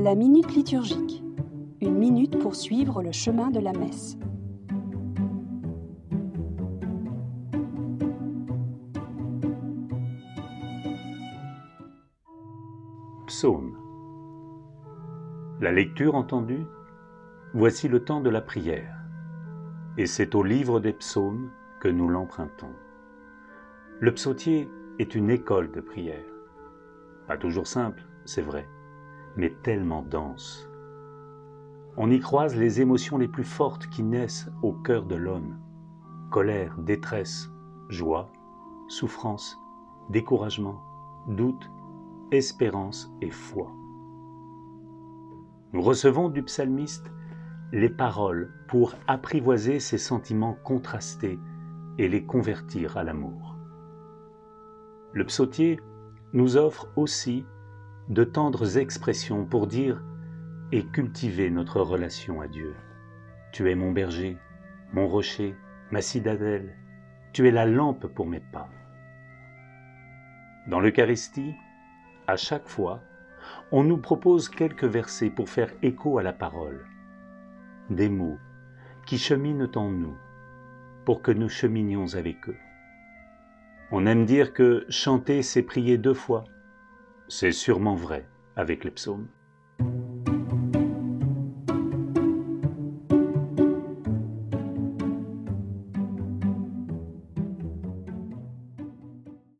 La minute liturgique. Une minute pour suivre le chemin de la messe. Psaume. La lecture entendue Voici le temps de la prière. Et c'est au livre des psaumes que nous l'empruntons. Le psautier est une école de prière. Pas toujours simple, c'est vrai, mais tellement dense. On y croise les émotions les plus fortes qui naissent au cœur de l'homme. Colère, détresse, joie, souffrance, découragement, doute, espérance et foi. Nous recevons du psalmiste les paroles pour apprivoiser ces sentiments contrastés et les convertir à l'amour. Le psautier nous offre aussi de tendres expressions pour dire et cultiver notre relation à Dieu. Tu es mon berger, mon rocher, ma citadelle, tu es la lampe pour mes pas. Dans l'Eucharistie, à chaque fois, on nous propose quelques versets pour faire écho à la parole, des mots qui cheminent en nous pour que nous cheminions avec eux. On aime dire que chanter, c'est prier deux fois. C'est sûrement vrai avec les psaumes.